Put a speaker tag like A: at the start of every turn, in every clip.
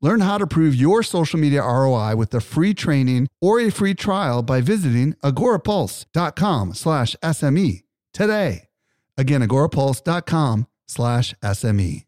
A: Learn how to prove your social media ROI with a free training or a free trial by visiting agorapulse.com slash SME today. Again, agorapulse.com slash SME.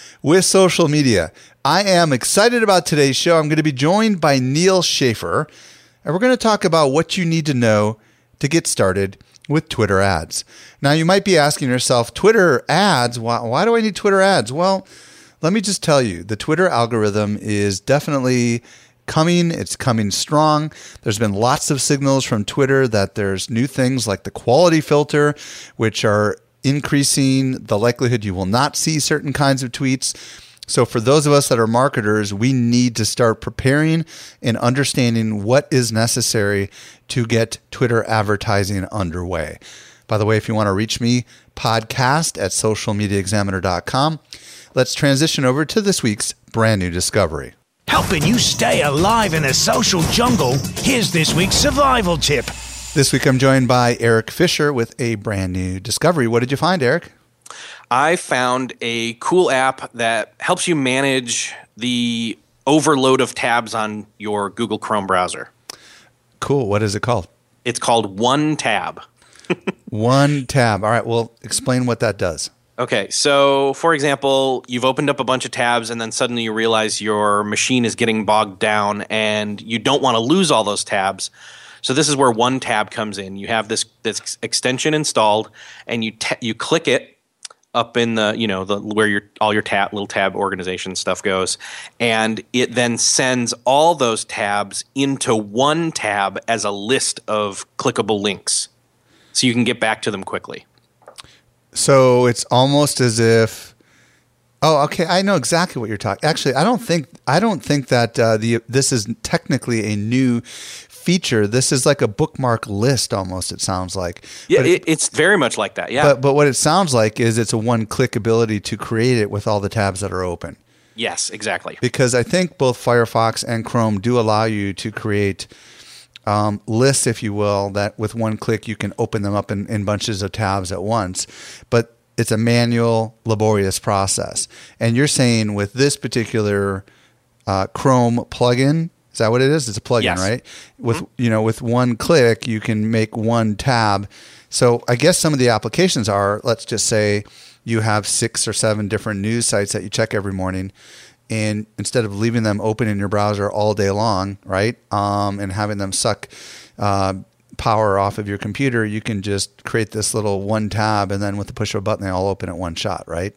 A: with social media. I am excited about today's show. I'm going to be joined by Neal Schaffer, and we're going to talk about what you need to know to get started with Twitter ads. Now, you might be asking yourself, Twitter ads? Why, why do I need Twitter ads? Well, let me just tell you the Twitter algorithm is definitely coming. It's coming strong. There's been lots of signals from Twitter that there's new things like the quality filter, which are increasing the likelihood you will not see certain kinds of tweets. So, for those of us that are marketers, we need to start preparing and understanding what is necessary to get Twitter advertising underway. By the way, if you want to reach me, podcast at socialmediaexaminer.com. Let's transition over to this week's brand new discovery.
B: Helping you stay alive in the social jungle, here's this week's survival tip.
A: This week I'm joined by Eric Fisher with a brand new discovery. What did you find, Eric?
C: I found a cool app that helps you manage the overload of tabs on your Google Chrome browser.
A: Cool. What is it called?
C: It's called
A: OneTab. OneTab. All right. Well, explain what that does.
C: Okay, so for example, you've opened up a bunch of tabs and then suddenly you realize your machine is getting bogged down and you don't want to lose all those tabs. So this is where one tab comes in. You have this this extension installed and you you click it up in the you know the where your all your tab little tab organization stuff goes and it then sends all those tabs into one tab as a list of clickable links so you can get back to them quickly
A: so it's almost as if oh okay i know exactly what you're talking actually i don't think i don't think that uh, the this is technically a new feature. This is like a bookmark list almost. It sounds like.
C: Yeah, it, it's very much like that. Yeah.
A: But but what it sounds like is it's a one click ability to create it with all the tabs that are open.
C: Yes, exactly.
A: Because I think both Firefox and Chrome do allow you to create um, lists, if you will, that with one click you can open them up in, in bunches of tabs at once. But it's a manual, laborious process. And you're saying with this particular uh, Chrome plugin, is that what it is? It's a plugin,
C: yes.
A: right? With mm-hmm. you know, with one click, you can make one tab. So I guess some of the applications are, let's just say, you have six or seven different news sites that you check every morning, and instead of leaving them open in your browser all day long, right, um, and having them suck uh, power off of your computer, you can just create this little one tab, and then with the push of a button, they all open at one shot, right?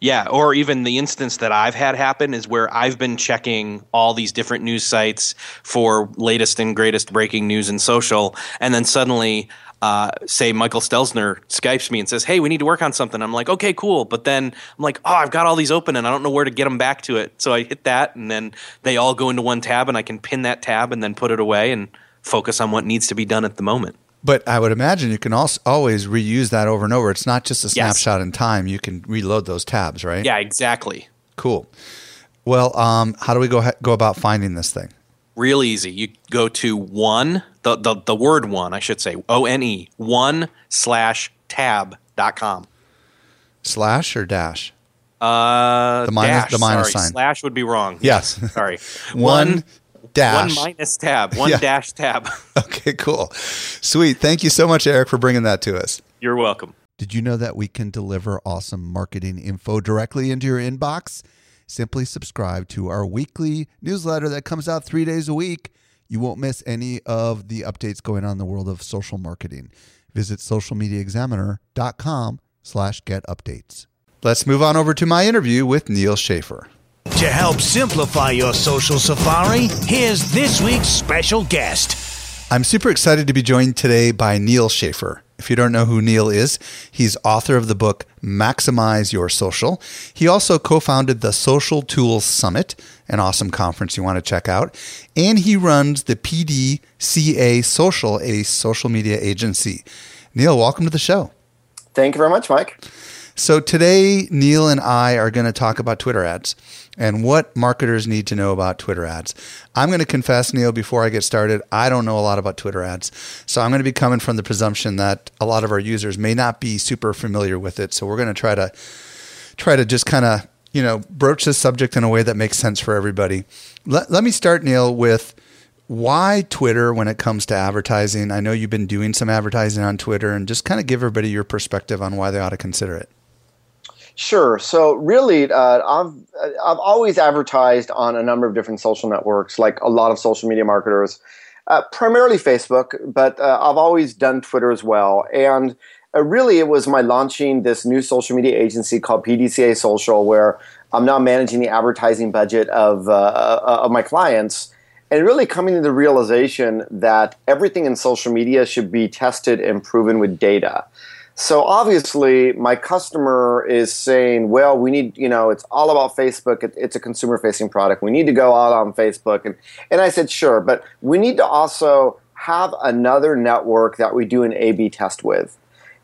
C: Yeah, or even the instance that I've had happen is where I've been checking all these different news sites for latest and greatest breaking news and social, and then suddenly, uh, say Michael Stelzner Skypes me and says, "Hey, we need to work on something." I'm like, "Okay, cool," but then I'm like, "Oh, I've got all these open, and I don't know where to get them back to it." So I hit that, and then they all go into one tab, and I can pin that tab and then put it away and focus on what needs to be done at the moment.
A: But I would imagine you can also always reuse that over and over. It's not just a snapshot yes. in time. You can reload those tabs, right?
C: Yeah, exactly.
A: Cool. Well, um, how do we go go about finding this thing?
C: Real easy. You go to one, the, the, the word one, I should say, O N E, one slash tab dot com.
A: Slash or dash?
C: Uh,
A: the minus,
C: dash,
A: the minus
C: sorry.
A: sign.
C: Slash would be wrong.
A: Yes.
C: sorry.
A: one, one dash.
C: One minus tab. One yeah. dash tab.
A: okay, cool. Sweet. Thank you so much, Eric, for bringing that to us.
C: You're welcome.
A: Did you know that we can deliver awesome marketing info directly into your inbox? Simply subscribe to our weekly newsletter that comes out three days a week. You won't miss any of the updates going on in the world of social marketing. visit socialmediaexaminer.com slash get updates. Let's move on over to my interview with Neal Schaffer.
B: To help simplify your social safari, here's this week's special guest.
A: I'm super excited to be joined today by Neal Schaffer. If you don't know who Neal is, he's author of the book Maximize Your Social. He also co founded the Social Tools Summit, an awesome conference you want to check out. And he runs the PDCA Social, a social media agency. Neal, welcome to the show.
D: Thank you very much, Mike.
A: So today, Neil and I are going to talk about Twitter ads and what marketers need to know about Twitter ads. I'm going to confess, Neal, before I get started, I don't know a lot about Twitter ads. So I'm going to be coming from the presumption that a lot of our users may not be super familiar with it. So we're going to try to try to just kind of you know broach this subject in a way that makes sense for everybody. Let, let me start, Neal, with why Twitter when it comes to advertising. I know you've been doing some advertising on Twitter, and just kind of give everybody your perspective on why they ought to consider it.
D: Sure. So really, uh, I've I've always advertised on a number of different social networks, like a lot of social media marketers, uh, primarily Facebook, but uh, I've always done Twitter as well. And uh, really, it was my launching this new social media agency called PDCA Social, where I'm now managing the advertising budget of uh, uh, of my clients, and really coming to the realization that everything in social media should be tested and proven with data. So obviously, my customer is saying, "Well, we need, you know, it's all about Facebook. It, it's a consumer-facing product. We need to go out on Facebook." And and I said, "Sure, but we need to also have another network that we do an A/B test with."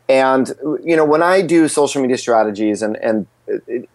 D: And you know, when I do social media strategies, and and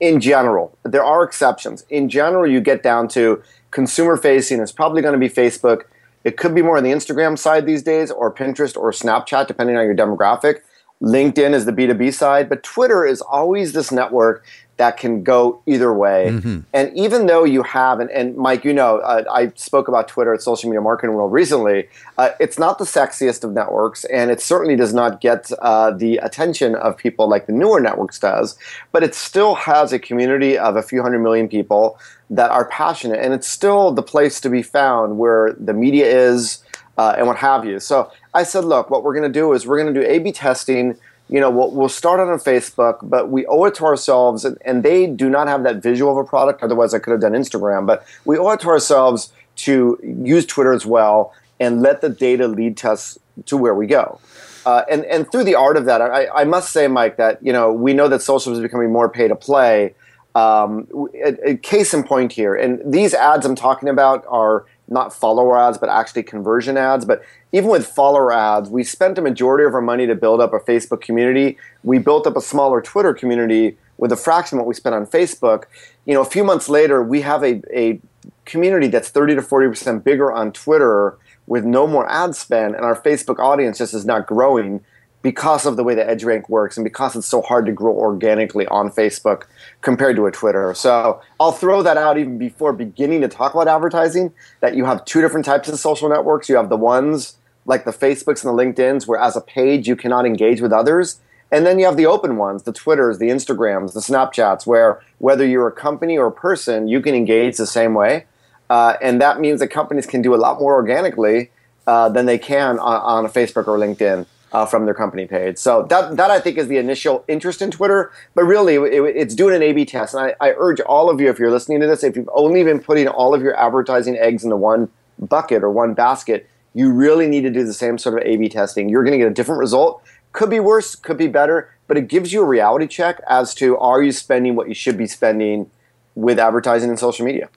D: in general, there are exceptions. In general, you get down to consumer-facing. It's probably going to be Facebook. It could be more on the Instagram side these days, or Pinterest, or Snapchat, depending on your demographic LinkedIn is the B2B side, but Twitter is always this network that can go either way. Mm-hmm. And even though you have, and, and Mike, you know, uh, I spoke about Twitter at Social Media Marketing World recently, uh, it's not the sexiest of networks, and it certainly does not get uh, the attention of people like the newer networks does, but it still has a community of a few hundred million people that are passionate, and it's still the place to be found where the media is uh, and what have you. So I said, look, what we're going to do is we're going to do A/B testing. You know, we'll, we'll start on Facebook, but we owe it to ourselves, and, and they do not have that visual of a product. Otherwise, I could have done Instagram, but we owe it to ourselves to use Twitter as well and let the data lead us to where we go. Uh, and and through the art of that, I, I must say, Mike, that you know we know that social is becoming more pay to play. Um, a, a case in point here, and these ads I'm talking about are not follower ads, but actually conversion ads. But even with follower ads, we spent a majority of our money to build up a Facebook community. We built up a smaller Twitter community with a fraction of what we spent on Facebook. You know, a few months later, we have a, a community that's 30 to 40% bigger on Twitter with no more ad spend, and our Facebook audience just is not growing because of the way the EdgeRank works and because it's so hard to grow organically on Facebook compared to a Twitter. So I'll throw that out even before beginning to talk about advertising that you have two different types of social networks. You have the ones like the Facebooks and the LinkedIns where as a page you cannot engage with others. And then you have the open ones, the Twitters, the Instagrams, the Snapchats, where whether you're a company or a person, you can engage the same way. Uh, and that means that companies can do a lot more organically uh, than they can on, on a Facebook or LinkedIn uh, from their company page. So that that I think is the initial interest in Twitter. But really, it, it's doing an A/B test, and I, I, urge all of you, if you're listening to this, if you've only been putting all of your advertising eggs into one bucket or one basket, you really need to do the same sort of A/B testing. You're going to get a different result. Could be worse, could be better, but it gives you a reality check as to are you spending what you should be spending with advertising and social media.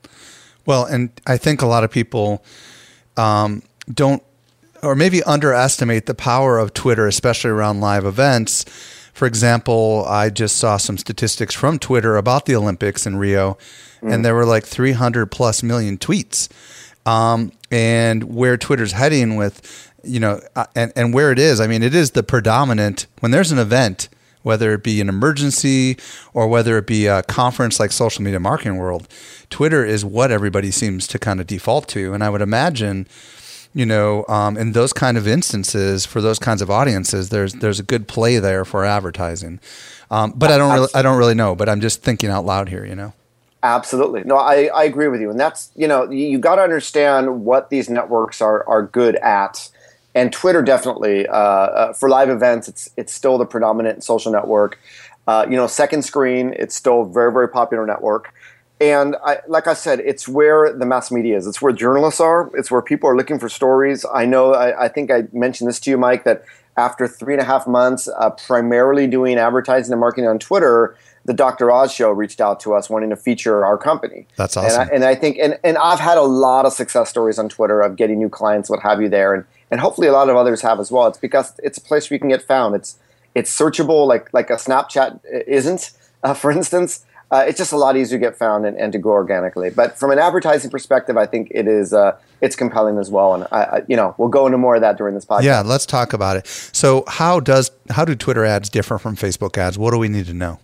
A: Well, and I think a lot of people um, don't or maybe underestimate the power of Twitter, especially around live events. For example, I just saw some statistics from Twitter about the Olympics in Rio, mm. and there were like 300 plus million tweets. Um, and where Twitter's heading with, you know, uh, and, and where it is, I mean, it is the predominant, when there's an event, whether it be an emergency or whether it be a conference like social media marketing world, Twitter is what everybody seems to kind of default to. And I would imagine you know, um, in those kind of instances for those kinds of audiences, there's there's a good play there for advertising. Um, but I don't really, I don't really know. But I'm just thinking out loud here, you know.
D: Absolutely, no, I, I agree with you, and that's you know you, you got to understand what these networks are are good at, and Twitter definitely uh, uh, for live events. It's it's still the predominant social network. Uh, you know, second screen. It's still a very very popular network. And I, like I said, it's where the mass media is. It's where journalists are. It's where people are looking for stories. I know. I, I think I mentioned this to you, Mike, that after three and a half months, uh, primarily doing advertising and marketing on Twitter, the Dr. Oz show reached out to us wanting to feature our company.
A: That's awesome.
D: And I, and I think, and, and I've had a lot of success stories on Twitter of getting new clients, what have you there. And, and hopefully a lot of others have as well. It's because it's a place where you can get found. It's, it's searchable like, like a Snapchat isn't, uh, for instance uh, it's just a lot easier to get found and, and, to grow organically. But from an advertising perspective, I think it is uh, it's compelling as well. And I, I, you know, we'll go into more of that during this podcast.
A: Yeah, let's talk about it. So, how does how do Twitter ads differ from Facebook ads? What do we need to know?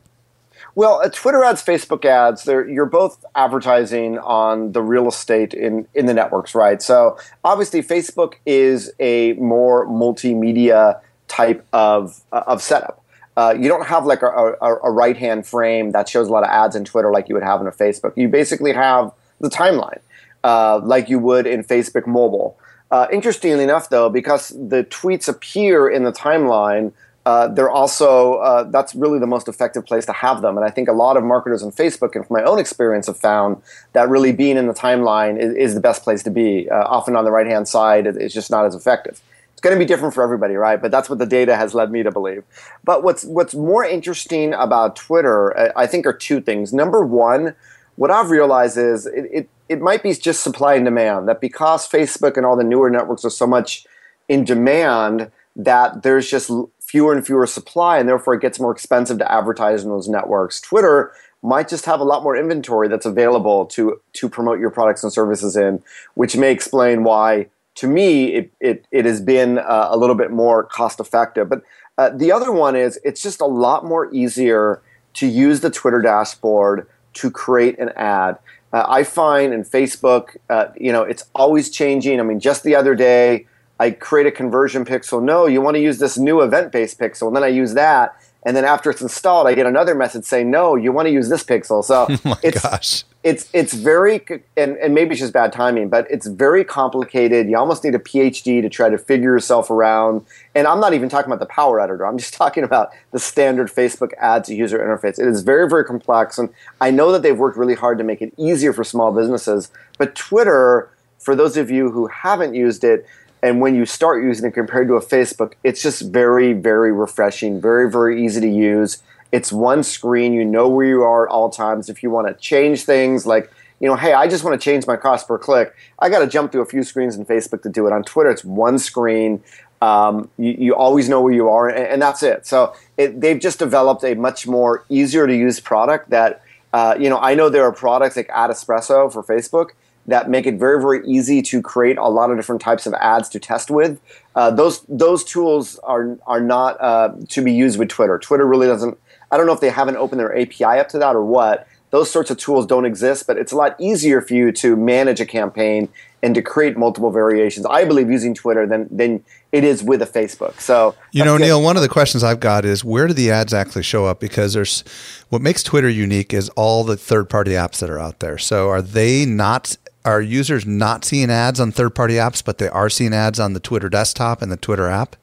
D: Well, uh, Twitter ads, Facebook ads, you're both advertising on the real estate in, in the networks, right? So obviously, Facebook is a more multimedia type of, uh, of setup uh, you don't have like a, a, a right hand frame that shows a lot of ads in Twitter like you would have in a Facebook. You basically have the timeline uh, like you would in Facebook mobile. Uh, interestingly enough, though, because the tweets appear in the timeline, uh, they're also uh, that's really the most effective place to have them. And I think a lot of marketers on Facebook, and from my own experience, have found that really being in the timeline is, is the best place to be. Uh, often on the right hand side, it's just not as effective. It's going to be different for everybody, right? But that's what the data has led me to believe. But what's what's more interesting about Twitter, I think, are two things. Number one, what I've realized is it, it, it might be just supply and demand. That because Facebook and all the newer networks are so much in demand, that there's just fewer and fewer supply, and therefore it gets more expensive to advertise in those networks. Twitter might just have a lot more inventory that's available to to promote your products and services in, which may explain why to me, it, it, it has been uh, a little bit more cost effective. But uh, the other one is it's just a lot more easier to use the Twitter dashboard to create an ad. Uh, I find in Facebook, uh, you know, it's always changing. I mean, just the other day, I create a conversion pixel. No, you want to use this new event based pixel. And then I use that. And then after it's installed, I get another message saying, no, you want to use this pixel. So
A: oh
D: it's,
A: gosh
D: it's it's very and, and maybe it's just bad timing, but it's very complicated. You almost need a PhD to try to figure yourself around. And I'm not even talking about the power editor. I'm just talking about the standard Facebook ads user interface. It is very very complex, and I know that they've worked really hard to make it easier for small businesses. But Twitter, for those of you who haven't used it, and when you start using it compared to a Facebook, it's just very very refreshing, very very easy to use it's one screen. You know where you are at all times. If you want to change things, like you know, hey, I just want to change my cost per click. I got to jump through a few screens in Facebook to do it. On Twitter, it's one screen. Um, you, you, always know where you are, and, and that's it. So it, they've just developed a much more easier to use product. That uh, you know, I know there are products like AdEspresso for Facebook that make it very very easy to create a lot of different types of ads to test with. Uh, those those tools are are not uh, to be used with Twitter. Twitter really doesn't I don't know if they haven't opened their API up to that or what. Those sorts of tools don't exist, but it's a lot easier for you to manage a campaign and to create multiple variations. I believe using Twitter than than it is with a Facebook. So
A: you know, good. Neal, one of the questions I've got is where do the ads actually show up? Because there's what makes Twitter unique is all the third party apps that are out there. So are they not? Are users not seeing ads on third party apps, but they are seeing ads on the Twitter desktop and the Twitter app?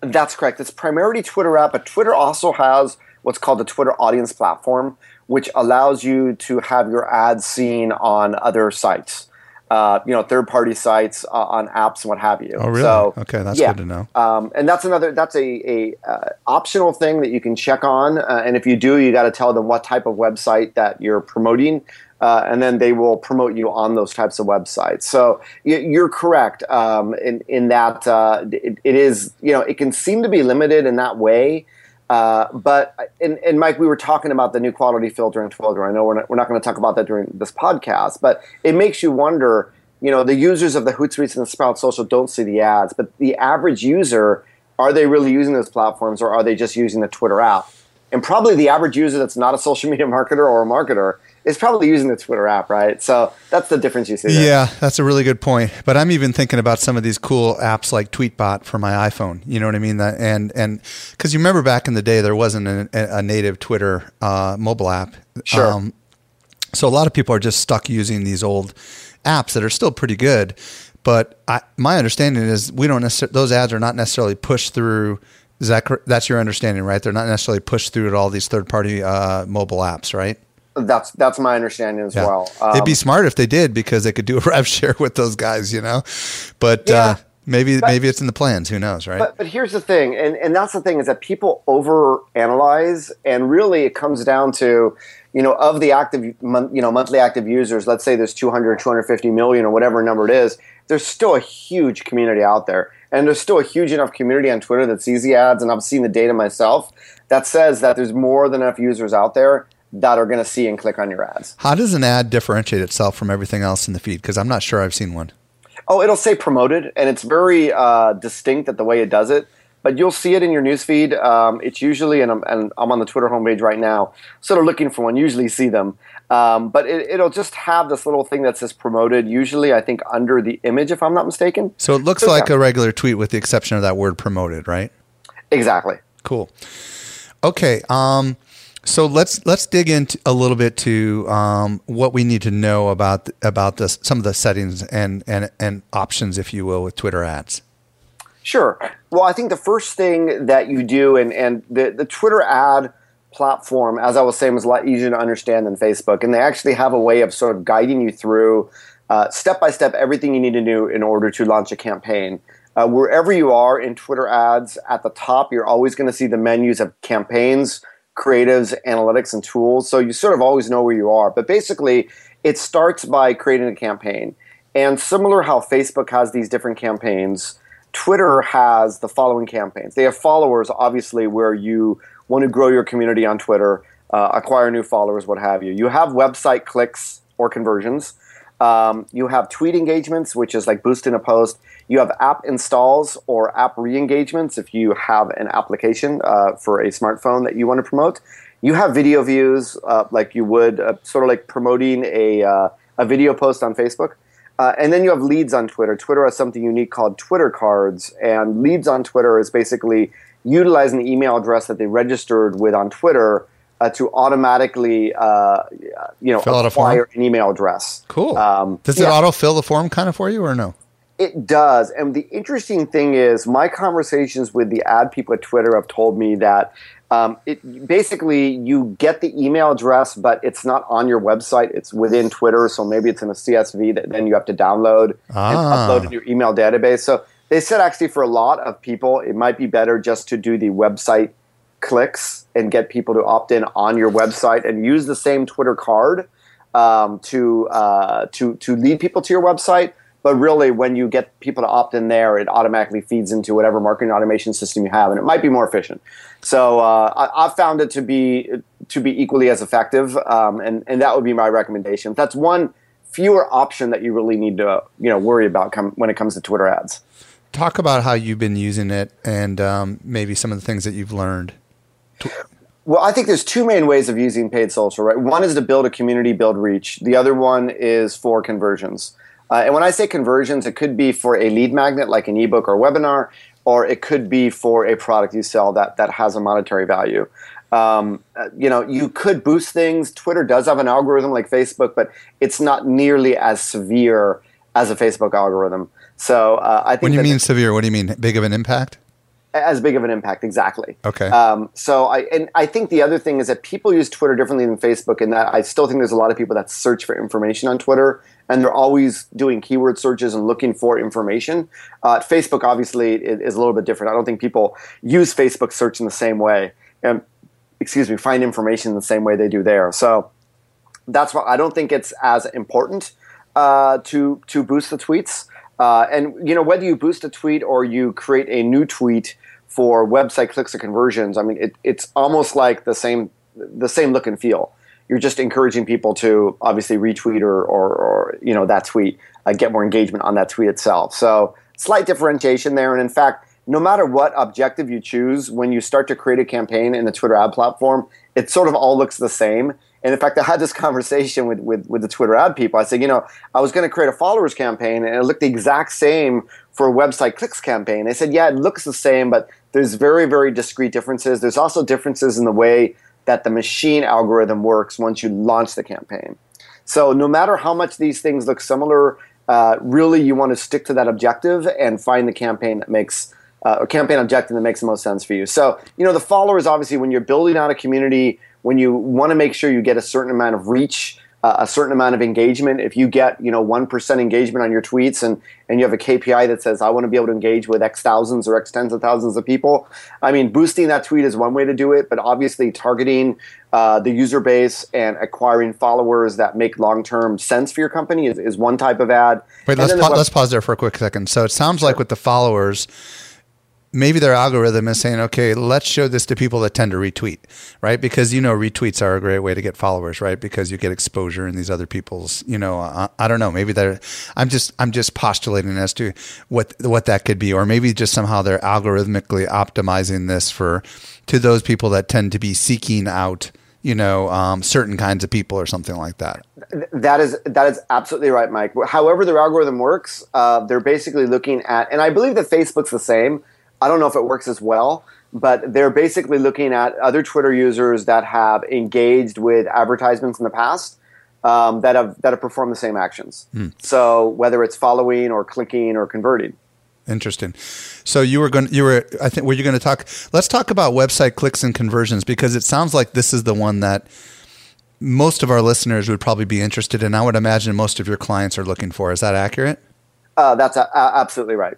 D: That's correct. It's primarily Twitter app, but Twitter also has what's called the Twitter Audience Platform, which allows you to have your ads seen on other sites. Uh, you know, third-party sites uh, on apps and what have you.
A: Oh, really? So, okay, that's yeah. good to know.
D: Um, and that's another. That's a, a uh, optional thing that you can check on. Uh, and if you do, you got to tell them what type of website that you're promoting, uh, and then they will promote you on those types of websites. So you're correct um, in in that uh, it, it is. You know, it can seem to be limited in that way. Uh, but and, and, Mike, we were talking about the new quality filter in Twitter. I know we're not, we're not going to talk about that during this podcast, but it makes you wonder. You know, the users of the Hootsuite and the Sprout Social don't see the ads, but the average user, are they really using those platforms, or are they just using the Twitter app? And probably the average user that's not a social media marketer or a marketer is probably using the Twitter app, right? So that's the difference you see. There.
A: Yeah, that's a really good point. But I'm even thinking about some of these cool apps like Tweetbot for my iPhone. You know what I mean? That and and because you remember back in the day there wasn't a, a native Twitter uh, mobile app.
D: Sure. Um,
A: so a lot of people are just stuck using these old apps that are still pretty good. but I, my understanding is we don't necessarily those ads are not necessarily pushed through. Is that that's your understanding, right? They're not necessarily pushed through to all these third party uh, mobile apps, right?
D: That's that's my understanding as
A: Yeah.
D: well.
A: It'd be
D: Um,
A: smart if they did because they could do a rev share with those guys, you know. But uh, maybe
D: But-
A: maybe it's in the plans. Who knows, right?
D: But, but here's the thing, and, and that's the thing is that people overanalyze, and really it comes down to, you know, of the active, you know, monthly active users. Let's say there's 200, 250 million, or whatever number it is. There's still a huge community out there, and there's still a huge enough community on Twitter that sees the ads, and I've seen the data myself that says that there's more than enough users out there that are going to see and click on your ads.
A: How does an ad differentiate itself from everything else in the feed? Because I'm not sure I've seen one.
D: Oh, it'll say promoted, and it's very uh, distinct at the way it does it. But you'll see it in your newsfeed. Um, it's usually, and I'm, and I'm on the Twitter homepage right now, sort of looking for one. Usually see them, um, but it, it'll just have this little thing that says promoted. Usually, I think under the image, if I'm not mistaken.
A: So it looks
D: So,
A: like
D: yeah.
A: a regular tweet with the exception of that word promoted, right?
D: Exactly.
A: Cool. Okay. Um, so let's let's dig into a little bit to um, what we need to know about about this, some of the settings and, and and options, if you will, with Twitter ads.
D: Sure. Well, I think the first thing that you do, and, and the, the Twitter ad platform, as I was saying, is a lot easier to understand than Facebook. And they actually have a way of sort of guiding you through uh, step by step everything you need to do in order to launch a campaign. Uh, wherever you are in Twitter ads, at the top, you're always going to see the menus of campaigns, creatives, analytics, and tools. So you sort of always know where you are. But basically, it starts by creating a campaign. And similar how Facebook has these different campaigns, Twitter has the following campaigns. They have followers, obviously, where you want to grow your community on Twitter, uh, acquire new followers, what have you. You have website clicks or conversions. Um, you have tweet engagements, which is like boosting a post. You have app installs or app re engagements if you have an application uh, for a smartphone that you want to promote. You have video views, uh, like you would, uh, sort of like promoting a, uh, a video post on Facebook. Uh, and then you have leads on Twitter. Twitter has something unique called Twitter cards, and leads on Twitter is basically utilizing the email address that they registered with on Twitter uh, to automatically, uh, you know,
A: Fill out a form?
D: an email address.
A: Cool.
D: Um,
A: Does it
D: yeah.
A: autofill the form kind of for you or no?
D: It does. And the interesting thing is, my conversations with the ad people at Twitter have told me that um, it basically you get the email address, but it's not on your website. It's within Twitter, so maybe it's in a CSV that then you have to download and
A: Ah.
D: upload in your email database. So they said actually for a lot of people, it might be better just to do the website clicks and get people to opt in on your website and use the same Twitter card um, to uh, to to lead people to your website. But really, when you get people to opt in there, it automatically feeds into whatever marketing automation system you have, and it might be more efficient. So uh, I, I've found it to be to be equally as effective, um, and and that would be my recommendation. That's one fewer option that you really need to you know worry about when it comes to Twitter ads.
A: Talk about how you've been using it and um, maybe some of the things that you've learned.
D: Well, I think there's two main ways of using paid social, right? One is to build a community, build reach. The other one is for conversions. Uh, and when I say conversions, it could be for a lead magnet like an ebook or webinar, or it could be for a product you sell that, that has a monetary value. Um, uh, you know, you could boost things. Twitter does have an algorithm like Facebook, but it's not nearly as severe as a Facebook algorithm. So uh, I think
A: When you mean severe, what do you mean? Big of an impact?
D: As big of an impact exactly
A: Okay.
D: um, so i and i think the other thing is that people use twitter differently than facebook and that i still think there's a lot of people that search for information on twitter and they're always doing keyword searches and looking for information uh, facebook obviously is a little bit different i don't think people use facebook search in the same way and excuse me find information in the same way they do there so that's why I don't think it's as important uh, to to boost the tweets. Uh, and you know whether you boost a tweet or you create a new tweet for website clicks or conversions, I mean it, it's almost like the same the same look and feel. You're just encouraging people to obviously retweet or or, or you know that tweet, uh, get more engagement on that tweet itself. So slight differentiation there. And in fact, no matter what objective you choose, when you start to create a campaign in the Twitter ad platform, it sort of all looks the same. And in fact, I had this conversation with, with, with the Twitter ad people. I said, you know, I was going to create a followers campaign and it looked the exact same for a website clicks campaign. They said, yeah, it looks the same, but there's very, very discrete differences. There's also differences in the way that the machine algorithm works once you launch the campaign. So no matter how much these things look similar, uh, really you want to stick to that objective and find the campaign that makes uh, a campaign objective that makes the most sense for you. So, you know, the followers obviously when you're building out a community, when you want to make sure you get a certain amount of reach, uh, a certain amount of engagement. If you get, you know, one percent engagement on your tweets, and and you have a KPI that says I want to be able to engage with X thousands or X tens of thousands of people, I mean, boosting that tweet is one way to do it, but obviously targeting uh, the user base and acquiring followers that make long term sense for your company is, is one type of ad.
A: Wait, let's, pa- let's pause there for a quick second. So it sounds like with the followers maybe their algorithm is saying, okay, let's show this to people that tend to retweet, right? Because you know retweets are a great way to get followers, right? Because you get exposure in these other people's, you know, I, I don't know, maybe they're. I'm just I'm just postulating as to what what that could be, or maybe just somehow they're algorithmically optimizing this for to those people that tend to be seeking out. You know, um, certain kinds of people or something like that.
D: That is that is absolutely right, Mike. However, their algorithm works, uh, they're basically looking at, and I believe that Facebook's the same I don't know if it works as well, but they're basically looking at other Twitter users that have engaged with advertisements in the past um, that have that have performed the same actions. Hmm. So whether it's following or clicking or converting.
A: Interesting. So you were going you were I think were you going to talk let's talk about website clicks and conversions because it sounds like this is the one that most of our listeners would probably be interested in. I would imagine most of your clients are looking for. Is that accurate?
D: Uh, that's a- absolutely right.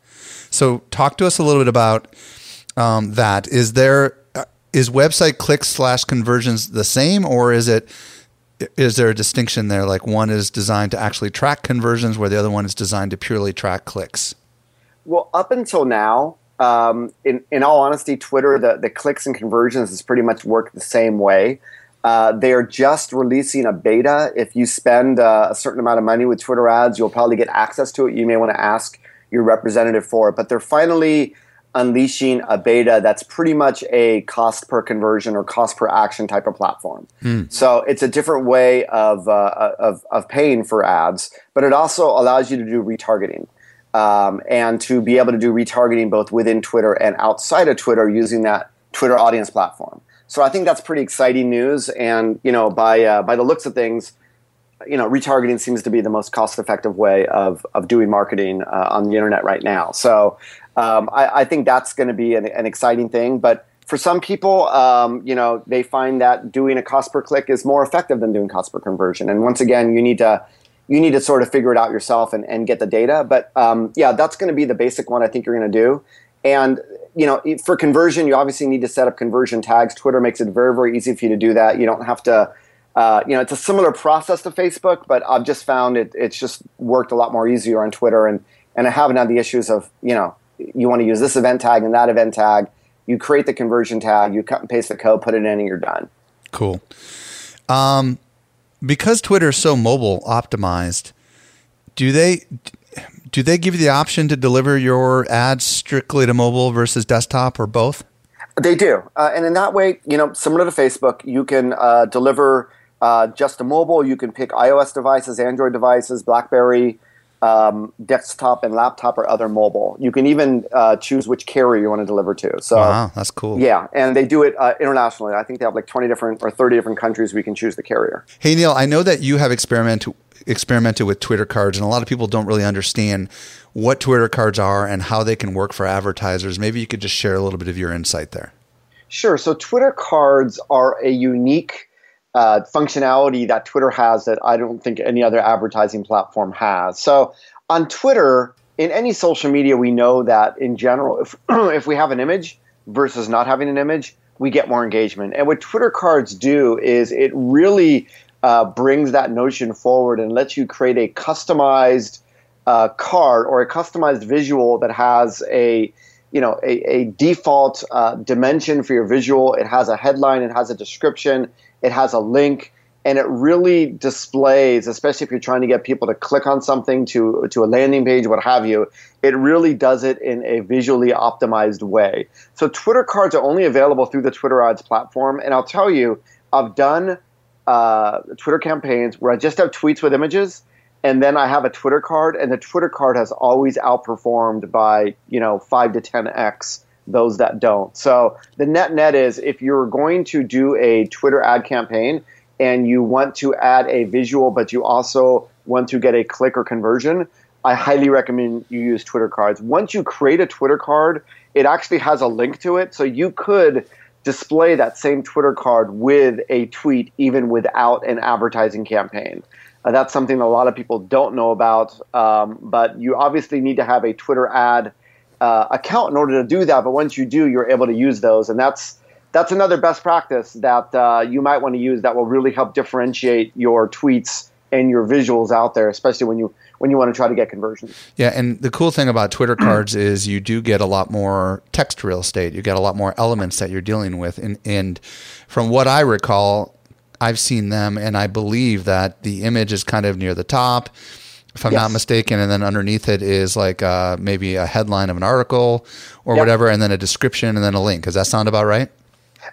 A: So, talk to us a little bit about um, that. Is there uh, website clicks slash conversions the same, or is it is there a distinction there? Like one is designed to actually track conversions, where the other one is designed to purely track clicks.
D: Well, up until now, um, in in all honesty, Twitter the the clicks and conversions has pretty much worked the same way. Uh, they are just releasing a beta. If you spend uh, a certain amount of money with Twitter ads, you'll probably get access to it. You may want to ask your representative for it. But they're finally unleashing a beta that's pretty much a cost per conversion or cost per action type of platform. Hmm. So it's a different way of, uh, of, of paying for ads, but it also allows you to do retargeting. Um, and to be able to do retargeting both within Twitter and outside of Twitter using that Twitter audience platform. So I think that's pretty exciting news. And you know, by uh, by the looks of things, you know, retargeting seems to be the most cost-effective way of of doing marketing uh, on the internet right now. So um, I, I, think that's going to be an, an, exciting thing. But for some people, um, you know, they find that doing a cost per click is more effective than doing cost per conversion. And once again, you need to you need to sort of figure it out yourself and, and get the data. But um, yeah, that's going to be the basic one I think you're going to do. And you know, for conversion, you obviously need to set up conversion tags. Twitter makes it very, very easy for you to do that. You don't have to, uh, you know, it's a similar process to Facebook, but I've just found it, it's just worked a lot more easier on Twitter. And, and I haven't had the issues of, you know, you want to use this event tag and that event tag. You create the conversion tag, you cut and paste the code, put it in, and you're done.
A: Cool. Um, because Twitter is so mobile optimized, do they do they give you the option to deliver your ads strictly to mobile versus desktop or both?
D: They do, uh, and in that way, you know, similar to Facebook, you can uh, deliver uh, just to mobile. You can pick iOS devices, Android devices, BlackBerry, um, desktop, and laptop, or other mobile. You can even uh, choose which carrier you want to deliver to. So,
A: wow, that's cool.
D: Yeah, and they do it uh, internationally. I think they have like twenty different or thirty different countries we can choose the carrier.
A: Hey Neal, I know that you have experimented experimented with Twitter cards, and a lot of people don't really understand what Twitter cards are and how they can work for advertisers. Maybe you could just share a little bit of your insight there.
D: Sure. So Twitter cards are a unique uh, functionality that Twitter has that I don't think any other advertising platform has. So on Twitter, in any social media, we know that in general, if if we have an image versus not having an image, we get more engagement. And what Twitter cards do is it really uh, brings that notion forward and lets you create a customized uh, card or a customized visual that has a you know a, a default uh, dimension for your visual. It has a headline, it has a description, it has a link, and it really displays, especially if you're trying to get people to click on something to to a landing page, what have you. It really does it in a visually optimized way. So Twitter cards are only available through the Twitter Ads platform, and I'll tell you, I've done uh, Twitter campaigns where I just have tweets with images, and then I have a Twitter card, and the Twitter card has always outperformed by you know five to ten x those that don't. So the net net is if you're going to do a Twitter ad campaign and you want to add a visual, but you also want to get a click or conversion, I highly recommend you use Twitter cards. Once you create a Twitter card, it actually has a link to it, so you could display that same Twitter card with a tweet even without an advertising campaign. Uh, that's something a lot of people don't know about, um, but you obviously need to have a Twitter ad uh, account in order to do that. But once you do, you're able to use those, and that's that's another best practice that uh, you might want to use that will really help differentiate your tweets and your visuals out there, especially when you when you want to try to get conversions.
A: Yeah, and the cool thing about Twitter cards is you do get a lot more text real estate. You get a lot more elements that you're dealing with, and and from what I recall, I've seen them, and I believe that the image is kind of near the top. If I'm yes. not mistaken, and then underneath it is like uh, maybe a headline of an article or yep. whatever, and then a description and then a link. Does that sound about right?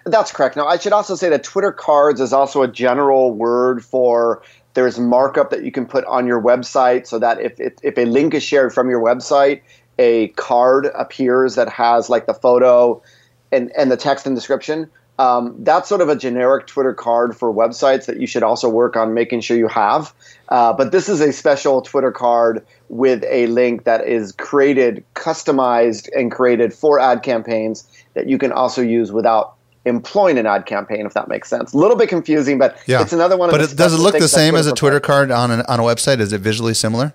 D: That's correct. Now, I should also say that Twitter cards is also a general word for there's markup that you can put on your website so that if, if, if a link is shared from your website, a card appears that has like the photo and, and the text and description. Um, that's sort of a generic Twitter card for websites that you should also work on making sure you have. Uh, but this is a special Twitter card with a link that is created, customized, and created for ad campaigns that you can also use without employing an ad campaign, if that makes sense. A little bit confusing, but yeah. it's another one.
A: But it, does it look the same as a Twitter card on an, on a website? Is it visually similar?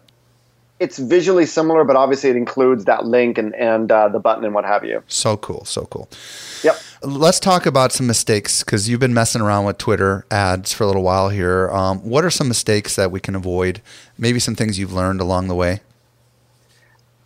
D: It's visually similar, but obviously it includes that link and and uh, the button and what have you.
A: So cool, so cool.
D: Yep.
A: Let's talk about some mistakes because you've been messing around with Twitter ads for a little while here. Um, what are some mistakes that we can avoid? Maybe some things you've learned along the way.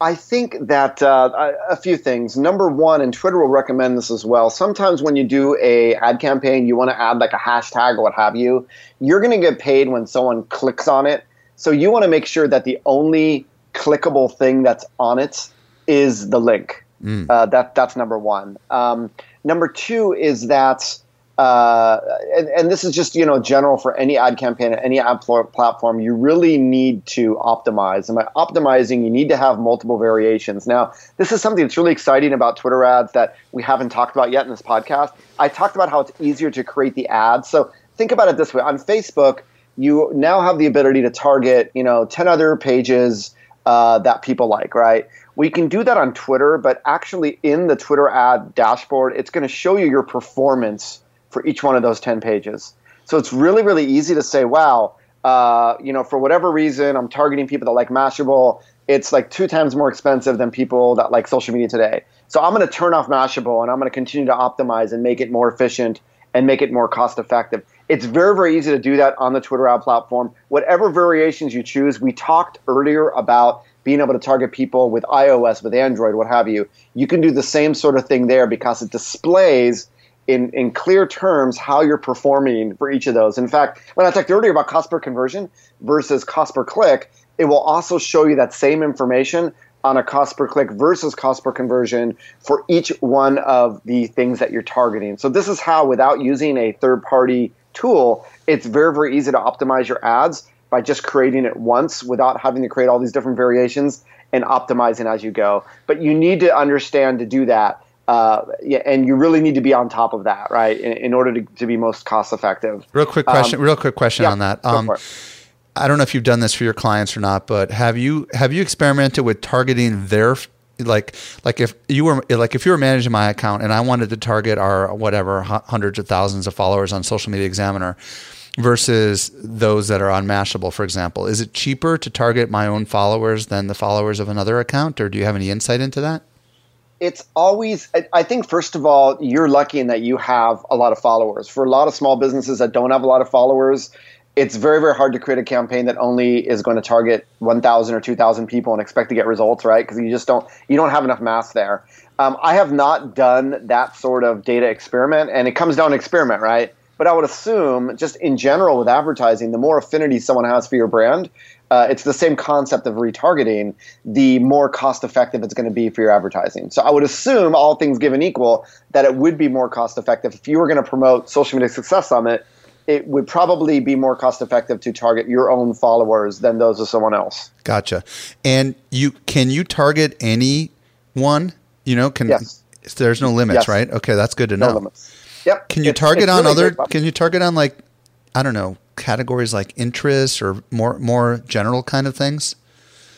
D: I think that uh, a few things. Number one, and Twitter will recommend this as well. Sometimes when you do a ad campaign, you want to add like a hashtag or what have you. You're going to get paid when someone clicks on it. So you want to make sure that the only clickable thing that's on it is the link. Mm. Uh, that that's number one. Um, number two is that uh, and, and, this is just you know general for any ad campaign, any ad pl- platform. You really need to optimize, and by optimizing, you need to have multiple variations. Now, this is something that's really exciting about Twitter ads that we haven't talked about yet in this podcast. I talked about how it's easier to create the ads. So think about it this way: on Facebook, you now have the ability to target you know ten other pages uh, that people like, right? We can do that on Twitter, but actually in the Twitter ad dashboard, it's going to show you your performance for each one of those 10 pages. So it's really, really easy to say, wow, uh, you know, for whatever reason, I'm targeting people that like Mashable. It's like two times more expensive than people that like social media today. So I'm going to turn off Mashable and I'm going to continue to optimize and make it more efficient and make it more cost effective. It's very, very easy to do that on the Twitter ad platform. Whatever variations you choose, we talked earlier about being able to target people with iOS, with Android, what have you. You can do the same sort of thing there because it displays in, in clear terms how you're performing for each of those. In fact, when I talked earlier about cost per conversion versus cost per click, it will also show you that same information on a cost per click versus cost per conversion for each one of the things that you're targeting. So this is how, without using a third party tool, it's very, very easy to optimize your ads by just creating it once without having to create all these different variations and optimizing as you go. But you need to understand to do that uh, yeah, and you really need to be on top of that, right, in, in order to, to be most cost effective.
A: Real quick question. Um, real quick question yeah, on that. Um, I don't know if you've done this for your clients or not, but have you have you experimented with targeting their like like if you were like if you were managing my account and I wanted to target our whatever hundreds of thousands of followers on Social Media Examiner versus those that are on Mashable, for example, is it cheaper to target my own followers than the followers of another account, or do you have any insight into that?
D: It's always i think first of all you're lucky in that you have a lot of followers. For a lot of small businesses that don't have a lot of followers it's very very hard to create a campaign that only is going to target 1000 or 2000 people and expect to get results right? Because you just don't you don't have enough mass there. Um, i have not done that sort of data experiment and it comes down to experiment right? But i would assume just in general with advertising the more affinity someone has for your brand uh, it's the same concept of retargeting, the more cost effective it's going to be for your advertising. So I would assume, all things given equal, that it would be more cost effective if you were going to promote Social Media Success Summit. It would probably be more cost effective to target your own followers than those of someone else.
A: Gotcha. And you can you target anyone? You know, can yes. there's no limits, yes. right? Okay, that's good to know.
D: No limits. Yep.
A: Can you it's, target it's on really other? Can you target on like I don't know categories like interests or more more general kind of things?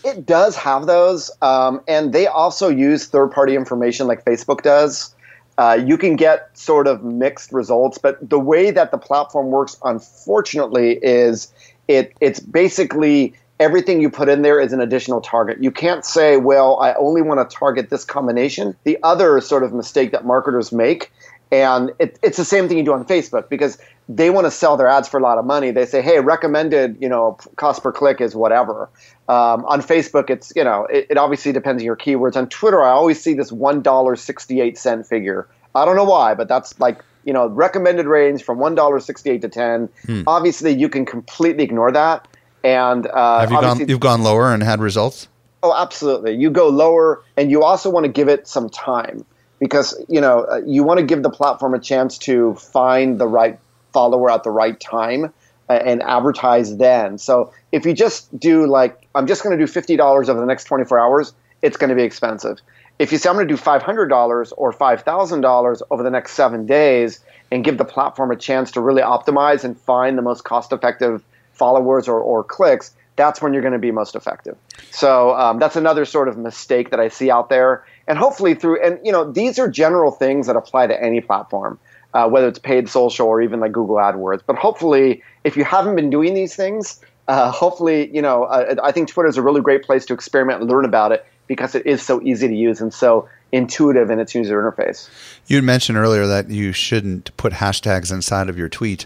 D: it does have those, um, and they also use third-party information like Facebook does. Uh, you can get sort of mixed results, but the way that the platform works, unfortunately, is it it's basically everything you put in there is an additional target. You can't say, well, I only want to target this combination. The other sort of mistake that marketers make, and it, it's the same thing you do on Facebook because they want to sell their ads for a lot of money. They say, hey, recommended, you know, cost per click is whatever. Um, on Facebook, it's, you know, it, it obviously depends on your keywords. On Twitter, I always see this $1.68 figure. I don't know why, but that's like you know recommended range from one dollar sixty eight to ten. Hmm. Obviously, you can completely ignore that. And uh,
A: have you gone? You've gone lower and had results.
D: Oh, absolutely. You go lower, and you also want to give it some time because you know uh, you want to give the platform a chance to find the right follower at the right time and advertise then. So if you just do like I'm just going to do fifty dollars over the next twenty four hours, it's going to be expensive if you say I'm going to do $500 or $5,000 over the next seven days and give the platform a chance to really optimize and find the most cost effective followers or, or clicks, that's when you're going to be most effective. So um, that's another sort of mistake that I see out there. And hopefully through, and you know, these are general things that apply to any platform, uh, whether it's paid social or even like Google AdWords. But hopefully, if you haven't been doing these things, uh, hopefully, you know, uh, I think Twitter is a really great place to experiment and learn about it because it is so easy to use and so intuitive in its user interface.
A: You mentioned earlier that you shouldn't put hashtags inside of your tweet.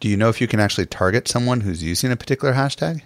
A: Do you know if you can actually target someone who's using a particular hashtag?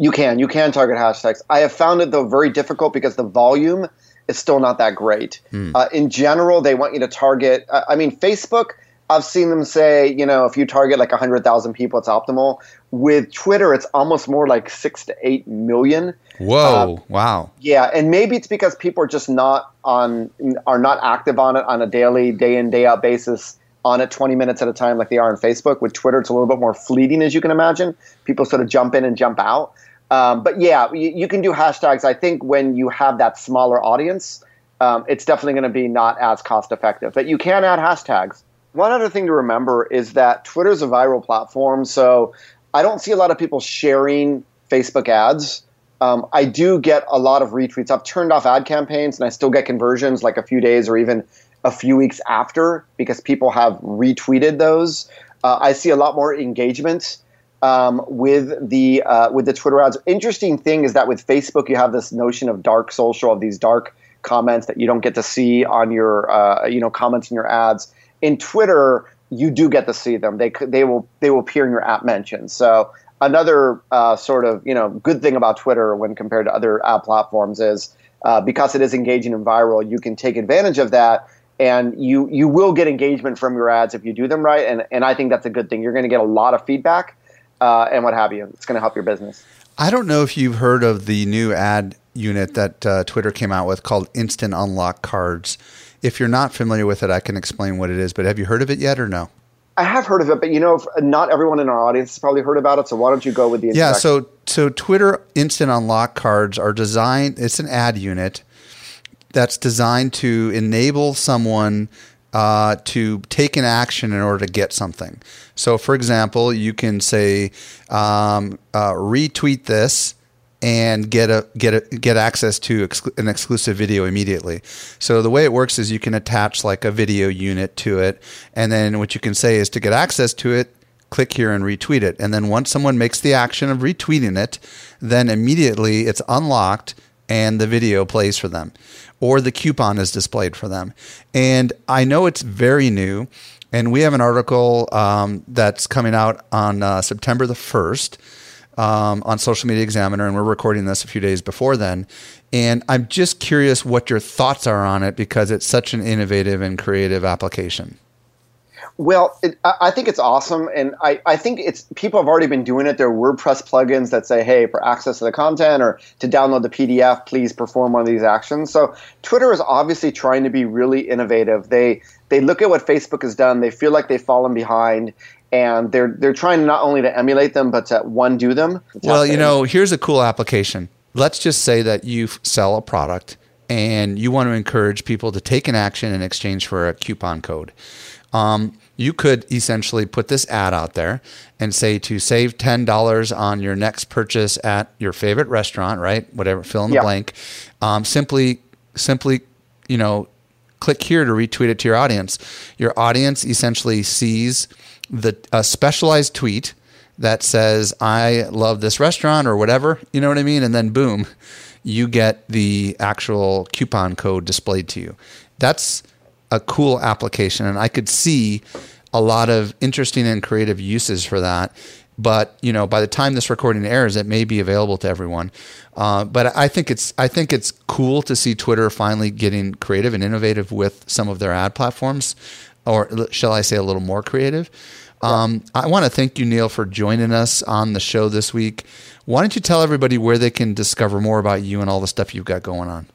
D: You can. You can target hashtags. I have found it though very difficult because the volume is still not that great. Hmm. Uh, in general, they want you to target. Uh, I mean, Facebook. I've seen them say, you know, if you target like 100,000 people, it's optimal. With Twitter, it's almost more like six to eight million.
A: Whoa! Uh, wow.
D: Yeah, and maybe it's because people are just not on are not active on it on a daily, day in day out basis on it 20 minutes at a time like they are on Facebook. With Twitter, it's a little bit more fleeting, as you can imagine. People sort of jump in and jump out. Um, but yeah, you, you, can do hashtags. I think when you have that smaller audience, um, it's definitely going to be not as cost effective. But you can add hashtags. One other thing to remember is that Twitter is a viral platform, so I don't see a lot of people sharing Facebook ads. Um, I do get a lot of retweets. I've turned off ad campaigns and I still get conversions like a few days or even a few weeks after because people have retweeted those. Uh, I see a lot more engagement um, with the uh, with the Twitter ads. Interesting thing is that with Facebook, you have this notion of dark social, of these dark comments that you don't get to see on your uh, you know comments in your ads. In Twitter, you do get to see them. They they will they will appear in your app mentions. So another uh, sort of you know good thing about Twitter when compared to other app platforms is uh, because it is engaging and viral, you can take advantage of that, and you you will get engagement from your ads if you do them right, and and I think that's a good thing. You're going to get a lot of feedback uh, and what have you. It's going to help your business.
A: I don't know if you've heard of the new ad unit that uh, Twitter came out with called Instant Unlock Cards. If you're not familiar with it, I can explain what it is. But have you heard of it yet, or no?
D: I have heard of it, but you know, not everyone in our audience has probably heard about it. So why don't you go with the
A: yeah? So so Twitter Instant Unlock cards are designed. It's an ad unit that's designed to enable someone uh, to take an action in order to get something. So, for example, you can say um, uh, retweet this and get a get a, get access to an exclusive video immediately. So the way it works is you can attach like a video unit to it, and then what you can say is to get access to it, click here and retweet it. And then once someone makes the action of retweeting it, then immediately it's unlocked and the video plays for them, or the coupon is displayed for them. And I know it's very new. And we have an article um, that's coming out on uh, September the 1st um, on Social Media Examiner, and we're recording this a few days before then. And I'm just curious what your thoughts are on it because it's such an innovative and creative application.
D: Well, it, I think it's awesome, and I, I think it's people have already been doing it. There are WordPress plugins that say, "Hey, for access to the content or to download the PDF, please perform one of these actions." So Twitter is obviously trying to be really innovative. They they look at what Facebook has done. They feel like they've fallen behind, and they're they're trying not only to emulate them but to one do them.
A: Well, you know, here's a cool application. Let's just say that you sell a product and you want to encourage people to take an action in exchange for a coupon code. Um, you could essentially put this ad out there and say to save ten dollars on your next purchase at your favorite restaurant, right? Whatever, fill in the
D: Yeah.
A: blank. Um, simply, simply, you know, click here to retweet it to your audience. Your audience essentially sees the a specialized tweet that says I love this restaurant or whatever, you know what I mean? And then boom, you get the actual coupon code displayed to you. That's a cool application and I could see a lot of interesting and creative uses for that. But you know, by the time this recording airs, it may be available to everyone. Uh, but I think it's I think it's cool to see Twitter finally getting creative and innovative with some of their ad platforms, or shall I say, a little more creative. Um, I want to thank you, Neal, for joining us on the show this week. Why don't you tell everybody where they can discover more about you and all the stuff you've got going on?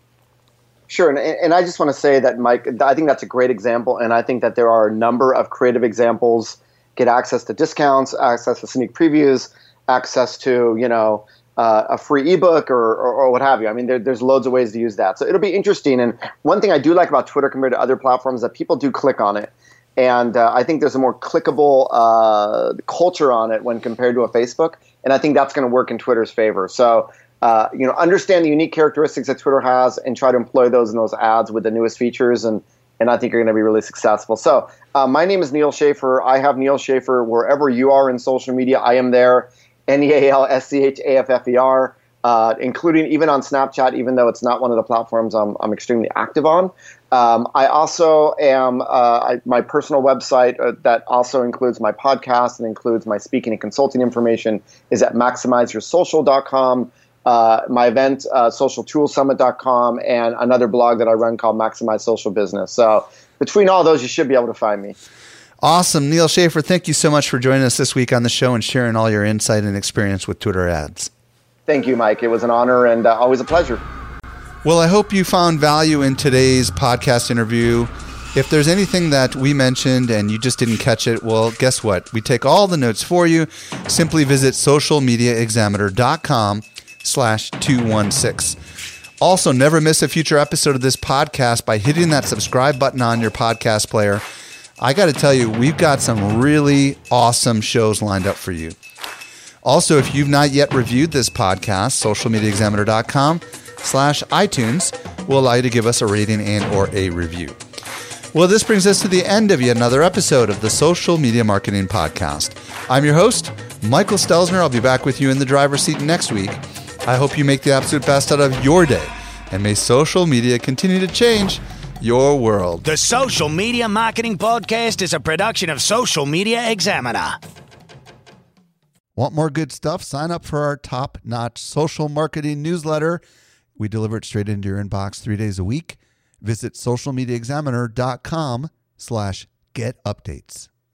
D: Sure, and, and I just want to say that, Mike, I think that's a great example, and I think that there are a number of creative examples. Get access to discounts, access to sneak previews, access to you know uh, a free ebook or, or, or what have you. I mean, there, there's loads of ways to use that. So it'll be interesting. And one thing I do like about Twitter compared to other platforms is that people do click on it, and uh, I think there's a more clickable uh, culture on it when compared to a Facebook. And I think that's going to work in Twitter's favor. So uh, you know, understand the unique characteristics that Twitter has and try to employ those in those ads with the newest features. And, and I think you're going to be really successful. So, uh, my name is Neal Schaffer. I have Neal Schaffer wherever you are in social media. I am there. N E A L S C H A F F E R, uh, including even on Snapchat, even though it's not one of the platforms I'm, I'm extremely active on. Um, I also am uh, I, my personal website uh, that also includes my podcast and includes my speaking and consulting information is at maximizeyoursocial.com. Uh, my event, uh, socialtoolsummit.com, and another blog that I run called Maximize Social Business. So between all those, you should be able to find me.
A: Awesome. Neal Schaffer, thank you so much for joining us this week on the show and sharing all your insight and experience with Twitter ads.
D: Thank you, Mike. It was an honor and uh, always a pleasure.
A: Well, I hope you found value in today's podcast interview. If there's anything that we mentioned and you just didn't catch it, well, guess what? We take all the notes for you. Simply visit socialmediaexaminer.com slash 216. Also, never miss a future episode of this podcast by hitting that subscribe button on your podcast player. I got to tell you, we've got some really awesome shows lined up for you. Also, if you've not yet reviewed this podcast, socialmediaexaminer.com slash iTunes will allow you to give us a rating and or a review. Well, this brings us to the end of yet another episode of the Social Media Marketing Podcast. I'm your host, Michael Stelzner. I'll be back with you in the driver's seat next week. I hope you make the absolute best out of your day, and may social media continue to change your world.
B: The Social Media Marketing Podcast is a production of Social Media Examiner.
A: Want more good stuff? Sign up for our top notch social marketing newsletter. We deliver it straight into your inbox three days a week. Visit socialmediaexaminer.com slash get updates.